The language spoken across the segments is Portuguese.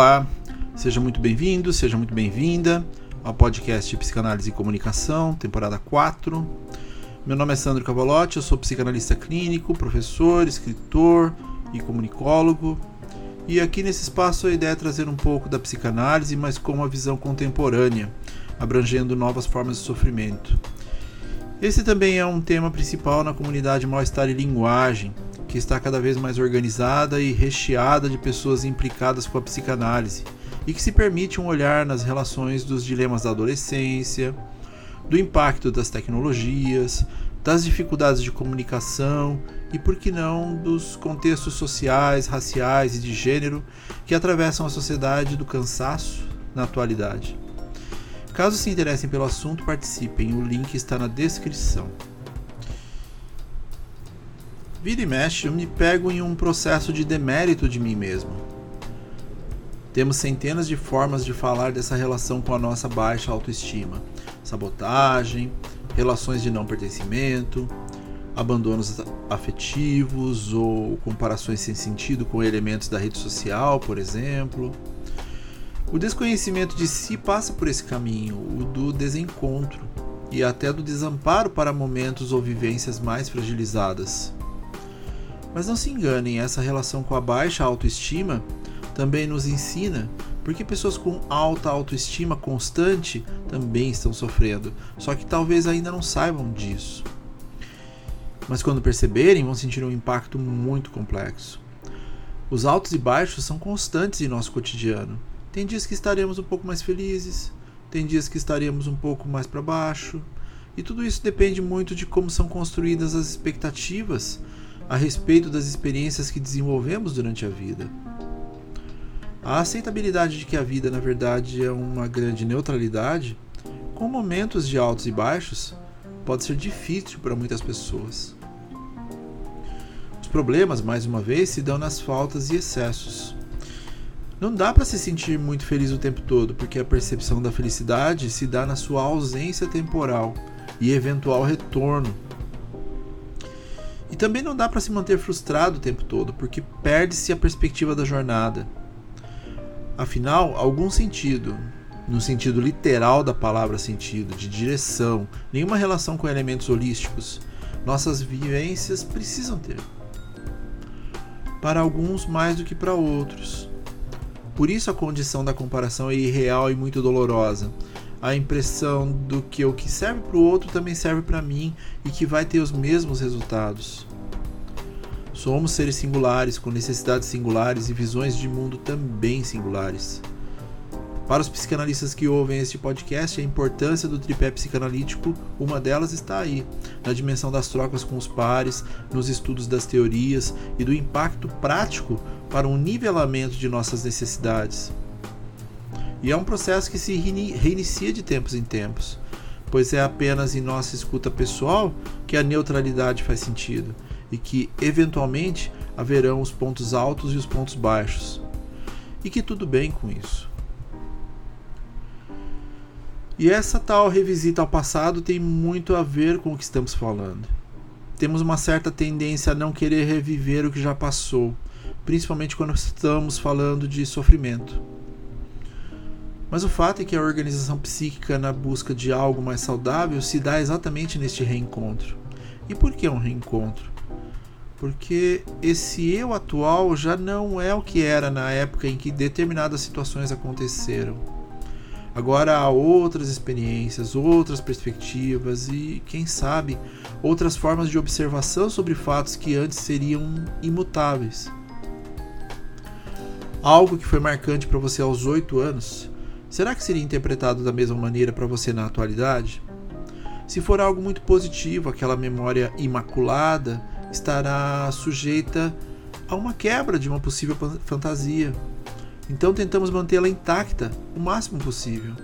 Olá, seja muito bem-vindo, seja muito bem-vinda ao podcast Psicanálise e Comunicação, temporada 4. Meu nome é Sandro Cavalotti, eu sou psicanalista clínico, professor, escritor e comunicólogo. E aqui nesse espaço a ideia é trazer um pouco da psicanálise, mas com uma visão contemporânea, abrangendo novas formas de sofrimento. Esse também é um tema principal na comunidade Mal-Estar e Linguagem, que está cada vez mais organizada e recheada de pessoas implicadas com a psicanálise e que se permite um olhar nas relações dos dilemas da adolescência, do impacto das tecnologias, das dificuldades de comunicação e, por que não, dos contextos sociais, raciais e de gênero que atravessam a sociedade do cansaço na atualidade. Caso se interessem pelo assunto, participem, o link está na descrição. Vira e mexe, eu me pego em um processo de demérito de mim mesmo. Temos centenas de formas de falar dessa relação com a nossa baixa autoestima: sabotagem, relações de não pertencimento, abandonos afetivos ou comparações sem sentido com elementos da rede social, por exemplo. O desconhecimento de si passa por esse caminho, o do desencontro e até do desamparo para momentos ou vivências mais fragilizadas. Mas não se enganem, essa relação com a baixa autoestima também nos ensina porque pessoas com alta autoestima constante também estão sofrendo, só que talvez ainda não saibam disso. Mas quando perceberem, vão sentir um impacto muito complexo. Os altos e baixos são constantes em nosso cotidiano. Tem dias que estaremos um pouco mais felizes, tem dias que estaremos um pouco mais para baixo, e tudo isso depende muito de como são construídas as expectativas a respeito das experiências que desenvolvemos durante a vida. A aceitabilidade de que a vida, na verdade, é uma grande neutralidade, com momentos de altos e baixos, pode ser difícil para muitas pessoas. Os problemas, mais uma vez, se dão nas faltas e excessos. Não dá para se sentir muito feliz o tempo todo, porque a percepção da felicidade se dá na sua ausência temporal e eventual retorno também não dá para se manter frustrado o tempo todo, porque perde-se a perspectiva da jornada. Afinal, algum sentido, no sentido literal da palavra sentido, de direção, nenhuma relação com elementos holísticos, nossas vivências precisam ter. Para alguns mais do que para outros. Por isso a condição da comparação é irreal e muito dolorosa, a impressão do que o que serve para o outro também serve para mim e que vai ter os mesmos resultados. Somos seres singulares, com necessidades singulares e visões de mundo também singulares. Para os psicanalistas que ouvem este podcast, a importância do tripé psicanalítico, uma delas está aí, na dimensão das trocas com os pares, nos estudos das teorias e do impacto prático para um nivelamento de nossas necessidades. E é um processo que se reinicia de tempos em tempos, pois é apenas em nossa escuta pessoal que a neutralidade faz sentido e que, eventualmente, haverão os pontos altos e os pontos baixos. E que tudo bem com isso. E essa tal revisita ao passado tem muito a ver com o que estamos falando. Temos uma certa tendência a não querer reviver o que já passou, principalmente quando estamos falando de sofrimento. Mas o fato é que a organização psíquica na busca de algo mais saudável se dá exatamente neste reencontro. E por que um reencontro? Porque esse eu atual já não é o que era na época em que determinadas situações aconteceram. Agora há outras experiências, outras perspectivas e, quem sabe, outras formas de observação sobre fatos que antes seriam imutáveis. Algo que foi marcante para você aos 8 anos será que seria interpretado da mesma maneira para você na atualidade? Se for algo muito positivo, aquela memória imaculada estará sujeita a uma quebra de uma possível fantasia. Então tentamos mantê-la intacta o máximo possível.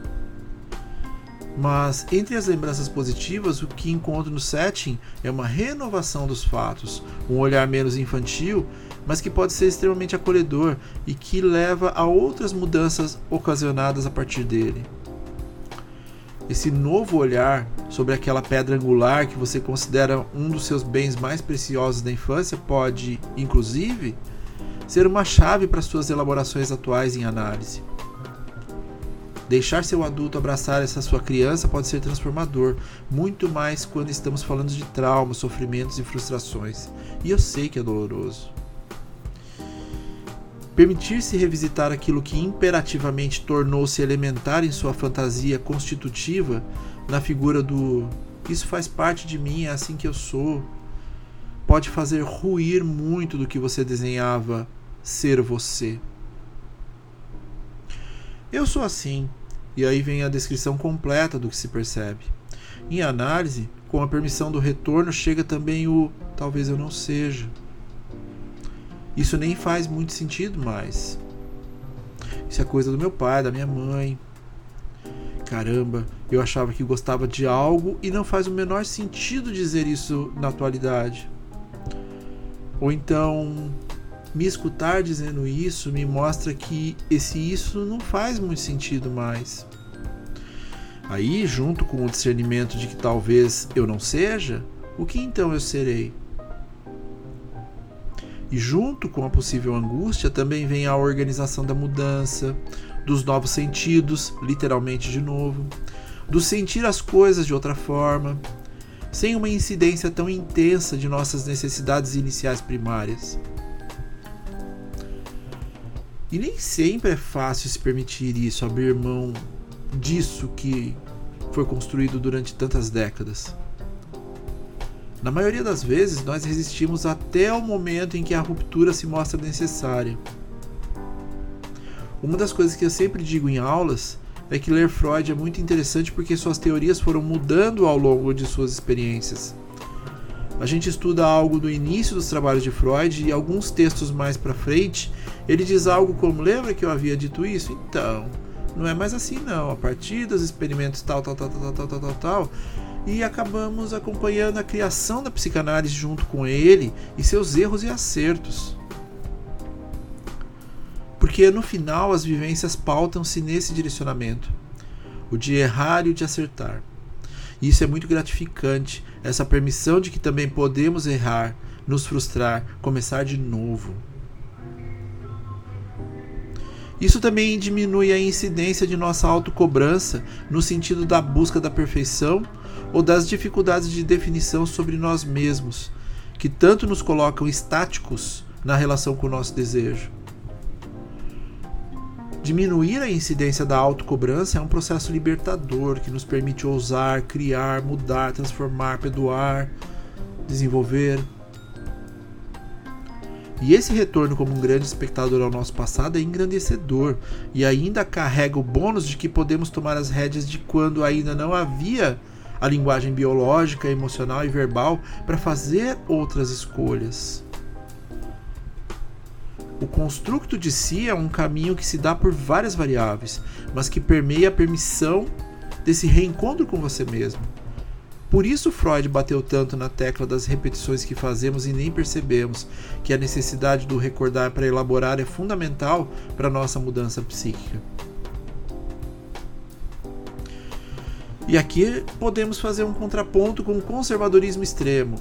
Mas entre as lembranças positivas, o que encontro no setting é uma renovação dos fatos, um olhar menos infantil mas que pode ser extremamente acolhedor e que leva a outras mudanças ocasionadas a partir dele. Esse novo olhar sobre aquela pedra angular que você considera um dos seus bens mais preciosos da infância pode, inclusive, ser uma chave para suas elaborações atuais em análise. Deixar seu adulto abraçar essa sua criança pode ser transformador, muito mais quando estamos falando de traumas, sofrimentos e frustrações. E eu sei que é doloroso. Permitir-se revisitar aquilo que imperativamente tornou-se elementar em sua fantasia constitutiva na figura do isso faz parte de mim, é assim que eu sou, pode fazer ruir muito do que você desenhava ser você. Eu sou assim, e aí vem a descrição completa do que se percebe. Em análise, com a permissão do retorno, chega também o talvez eu não seja. Isso nem faz muito sentido mais. Isso é coisa do meu pai, da minha mãe. Caramba, eu achava que gostava de algo e não faz o menor sentido dizer isso na atualidade. Ou então, me escutar dizendo isso me mostra que esse isso não faz muito sentido mais. Aí, junto com o discernimento de que talvez eu não seja, o que então eu serei? E junto com a possível angústia também vem a organização da mudança, dos novos sentidos, literalmente de novo, do sentir as coisas de outra forma, sem uma incidência tão intensa de nossas necessidades iniciais primárias. E nem sempre é fácil se permitir isso, abrir mão disso que foi construído durante tantas décadas. Na maioria das vezes, nós resistimos até o momento em que a ruptura se mostra necessária. Uma das coisas que eu sempre digo em aulas é que ler Freud é muito interessante porque suas teorias foram mudando ao longo de suas experiências a gente estuda algo do início dos trabalhos de Freud e alguns textos mais para frente, ele diz algo como: lembra que eu havia dito isso? Então, não é mais assim não. A partir dos experimentos tal, tal, tal, tal, tal, tal, tal, tal e acabamos acompanhando a criação da psicanálise junto com ele e seus erros e acertos. Porque no final as vivências pautam-se nesse direcionamento, o de errar e o de acertar. E isso é muito gratificante, essa permissão de que também podemos errar, nos frustrar, começar de novo. Isso também diminui a incidência de nossa autocobrança no sentido da busca da perfeição ou das dificuldades de definição sobre nós mesmos, que tanto nos colocam estáticos na relação com o nosso desejo. Diminuir a incidência da autocobrança é um processo libertador que nos permite ousar, criar, mudar, transformar, perdoar, desenvolver. E esse retorno como um grande espectador ao nosso passado é engrandecedor e ainda carrega o bônus de que podemos tomar as rédeas de quando ainda não havia a linguagem biológica, emocional e verbal para fazer outras escolhas. O construto de si é um caminho que se dá por várias variáveis, mas que permeia a permissão desse reencontro com você mesmo. Por isso Freud bateu tanto na tecla das repetições que fazemos e nem percebemos que a necessidade do recordar para elaborar é fundamental para nossa mudança psíquica. E aqui podemos fazer um contraponto com o conservadorismo extremo,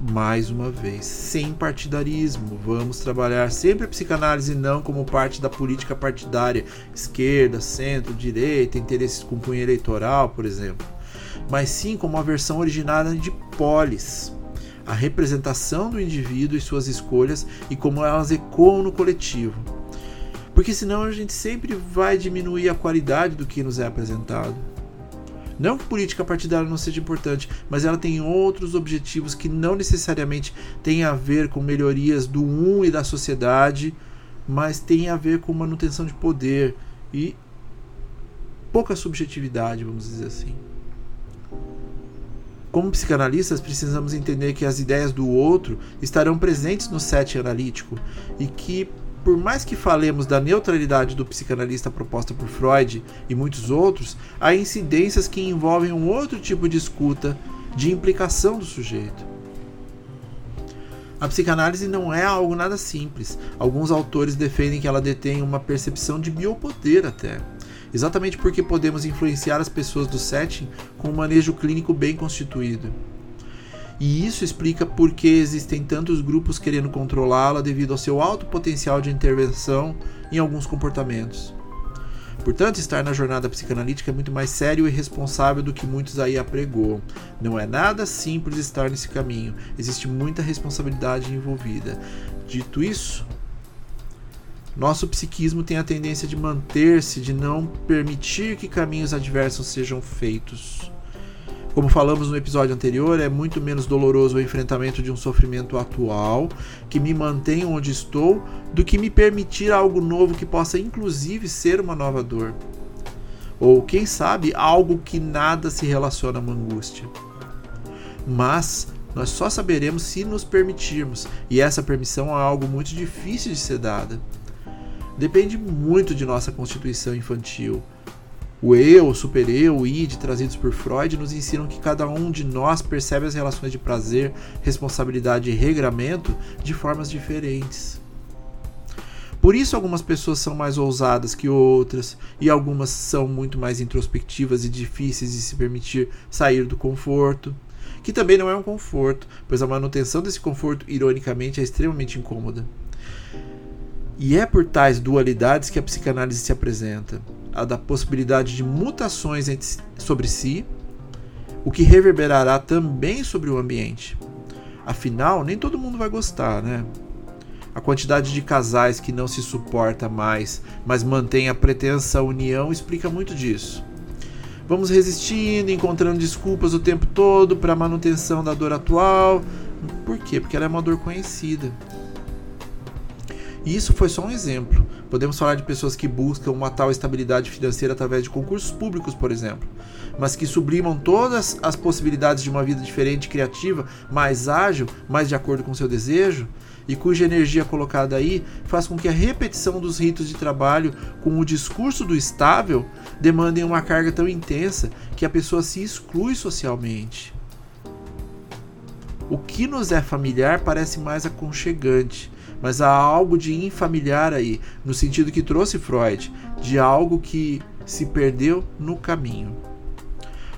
mais uma vez, sem partidarismo. Vamos trabalhar sempre a psicanálise não como parte da política partidária, esquerda, centro, direita, interesses com cunho eleitoral, por exemplo, mas sim como a versão originária de polis, a representação do indivíduo e suas escolhas e como elas ecoam no coletivo. Porque senão a gente sempre vai diminuir a qualidade do que nos é apresentado. Não que política partidária não seja importante, mas ela tem outros objetivos que não necessariamente têm a ver com melhorias do um e da sociedade, mas tem a ver com manutenção de poder e pouca subjetividade, vamos dizer assim. Como psicanalistas, precisamos entender que as ideias do outro estarão presentes no set analítico e que por mais que falemos da neutralidade do psicanalista proposta por Freud e muitos outros, há incidências que envolvem um outro tipo de escuta, de implicação do sujeito. A psicanálise não é algo nada simples. Alguns autores defendem que ela detém uma percepção de biopoder até. Exatamente porque podemos influenciar as pessoas do setting com um manejo clínico bem constituído. E isso explica por que existem tantos grupos querendo controlá-la devido ao seu alto potencial de intervenção em alguns comportamentos. Portanto, estar na jornada psicanalítica é muito mais sério e responsável do que muitos aí apregoam. Não é nada simples estar nesse caminho, existe muita responsabilidade envolvida. Dito isso, nosso psiquismo tem a tendência de manter-se, de não permitir que caminhos adversos sejam feitos. Como falamos no episódio anterior, é muito menos doloroso o enfrentamento de um sofrimento atual que me mantém onde estou do que me permitir algo novo que possa inclusive ser uma nova dor. Ou, quem sabe, algo que nada se relaciona a uma angústia. Mas nós só saberemos se nos permitirmos, e essa permissão é algo muito difícil de ser dada depende muito de nossa constituição infantil. O eu, o super-eu, o id, trazidos por Freud, nos ensinam que cada um de nós percebe as relações de prazer, responsabilidade e regramento de formas diferentes. Por isso, algumas pessoas são mais ousadas que outras, e algumas são muito mais introspectivas e difíceis de se permitir sair do conforto, que também não é um conforto, pois a manutenção desse conforto, ironicamente, é extremamente incômoda. E é por tais dualidades que a psicanálise se apresenta: a da possibilidade de mutações sobre si, o que reverberará também sobre o ambiente. Afinal, nem todo mundo vai gostar, né? A quantidade de casais que não se suporta mais, mas mantém a pretensa união explica muito disso. Vamos resistindo, encontrando desculpas o tempo todo para a manutenção da dor atual. Por quê? Porque ela é uma dor conhecida. E isso foi só um exemplo. Podemos falar de pessoas que buscam uma tal estabilidade financeira através de concursos públicos, por exemplo, mas que sublimam todas as possibilidades de uma vida diferente, criativa, mais ágil, mais de acordo com seu desejo, e cuja energia colocada aí faz com que a repetição dos ritos de trabalho com o discurso do estável demandem uma carga tão intensa que a pessoa se exclui socialmente. O que nos é familiar parece mais aconchegante, mas há algo de infamiliar aí, no sentido que trouxe Freud, de algo que se perdeu no caminho.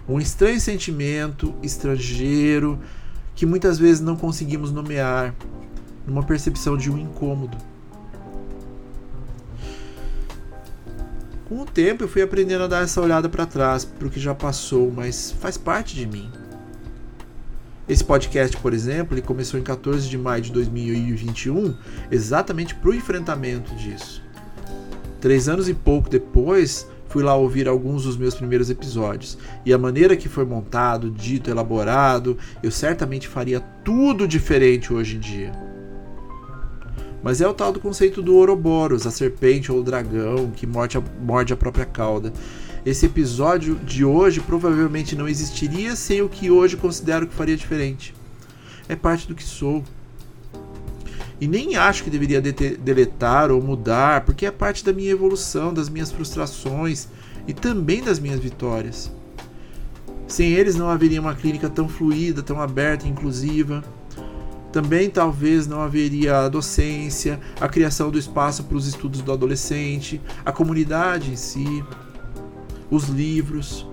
Um estranho sentimento, estrangeiro, que muitas vezes não conseguimos nomear, numa percepção de um incômodo. Com o tempo eu fui aprendendo a dar essa olhada para trás, para o que já passou, mas faz parte de mim. Esse podcast, por exemplo, ele começou em 14 de maio de 2021, exatamente para o enfrentamento disso. Três anos e pouco depois, fui lá ouvir alguns dos meus primeiros episódios. E a maneira que foi montado, dito, elaborado, eu certamente faria tudo diferente hoje em dia. Mas é o tal do conceito do Ouroboros, a serpente ou o dragão que morde a, morde a própria cauda. Esse episódio de hoje provavelmente não existiria sem o que hoje considero que faria diferente. É parte do que sou. E nem acho que deveria deletar ou mudar, porque é parte da minha evolução, das minhas frustrações e também das minhas vitórias. Sem eles não haveria uma clínica tão fluida, tão aberta e inclusiva. Também talvez não haveria a docência, a criação do espaço para os estudos do adolescente, a comunidade em si os livros.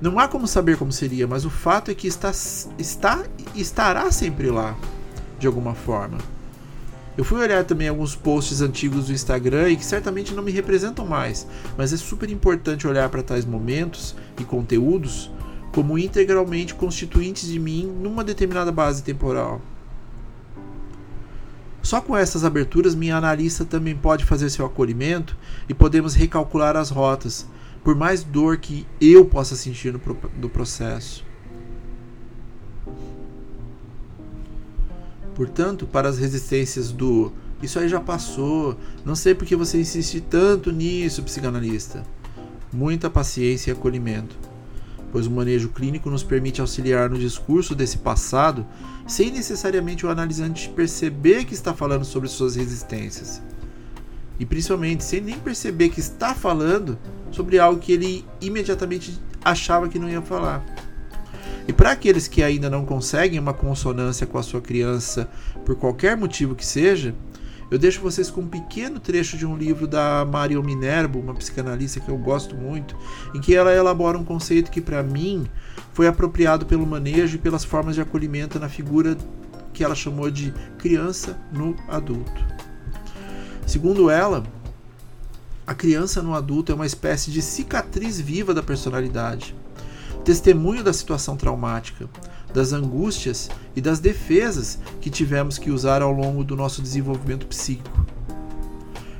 Não há como saber como seria, mas o fato é que está, está estará sempre lá, de alguma forma. Eu fui olhar também alguns posts antigos do Instagram e que certamente não me representam mais, mas é super importante olhar para tais momentos e conteúdos como integralmente constituintes de mim numa determinada base temporal. Só com essas aberturas, minha analista também pode fazer seu acolhimento e podemos recalcular as rotas, por mais dor que eu possa sentir no, no processo. Portanto, para as resistências do isso aí já passou, não sei por que você insiste tanto nisso, psicanalista. Muita paciência e acolhimento, pois o manejo clínico nos permite auxiliar no discurso desse passado sem necessariamente o analisante perceber que está falando sobre suas resistências e principalmente sem nem perceber que está falando sobre algo que ele imediatamente achava que não ia falar. E para aqueles que ainda não conseguem uma consonância com a sua criança, por qualquer motivo que seja, eu deixo vocês com um pequeno trecho de um livro da Marion Minervo, uma psicanalista que eu gosto muito, em que ela elabora um conceito que, para mim, foi apropriado pelo manejo e pelas formas de acolhimento na figura que ela chamou de criança no adulto. Segundo ela, a criança no adulto é uma espécie de cicatriz viva da personalidade, testemunho da situação traumática, das angústias e das defesas que tivemos que usar ao longo do nosso desenvolvimento psíquico.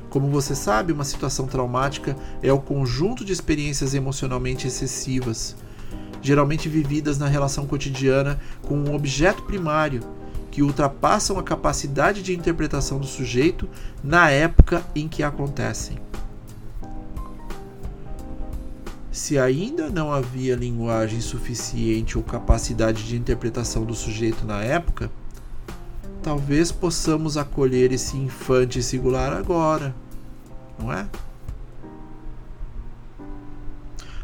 Como você sabe, uma situação traumática é o conjunto de experiências emocionalmente excessivas, geralmente vividas na relação cotidiana com um objeto primário, que ultrapassam a capacidade de interpretação do sujeito na época em que acontecem. Se ainda não havia linguagem suficiente ou capacidade de interpretação do sujeito na época, talvez possamos acolher esse infante singular agora, não é?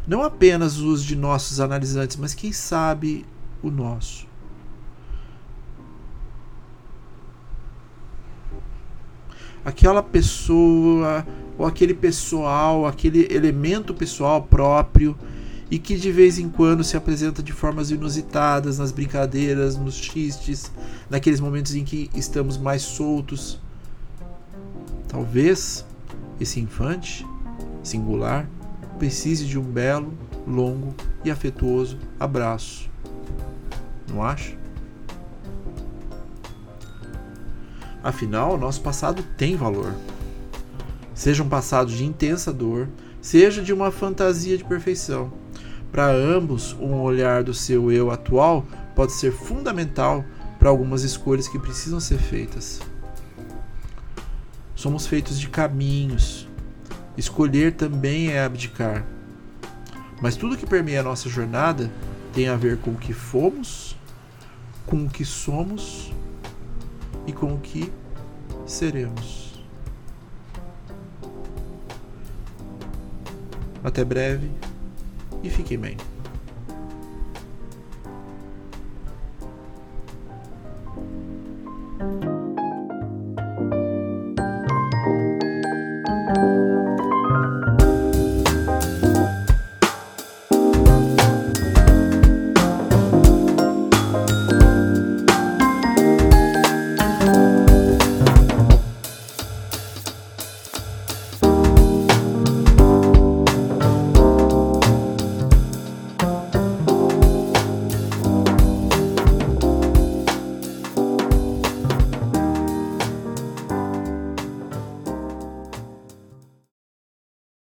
Não apenas os de nossos analisantes, mas quem sabe o nosso. Aquela pessoa ou aquele pessoal, aquele elemento pessoal próprio e que de vez em quando se apresenta de formas inusitadas nas brincadeiras, nos xistes, naqueles momentos em que estamos mais soltos. Talvez esse infante singular precise de um belo, longo e afetuoso abraço. Não acha? Afinal, nosso passado tem valor seja um passado de intensa dor, seja de uma fantasia de perfeição. Para ambos, um olhar do seu eu atual pode ser fundamental para algumas escolhas que precisam ser feitas. Somos feitos de caminhos. Escolher também é abdicar. Mas tudo que permeia a nossa jornada tem a ver com o que fomos, com o que somos e com o que seremos. Até breve e fiquem bem.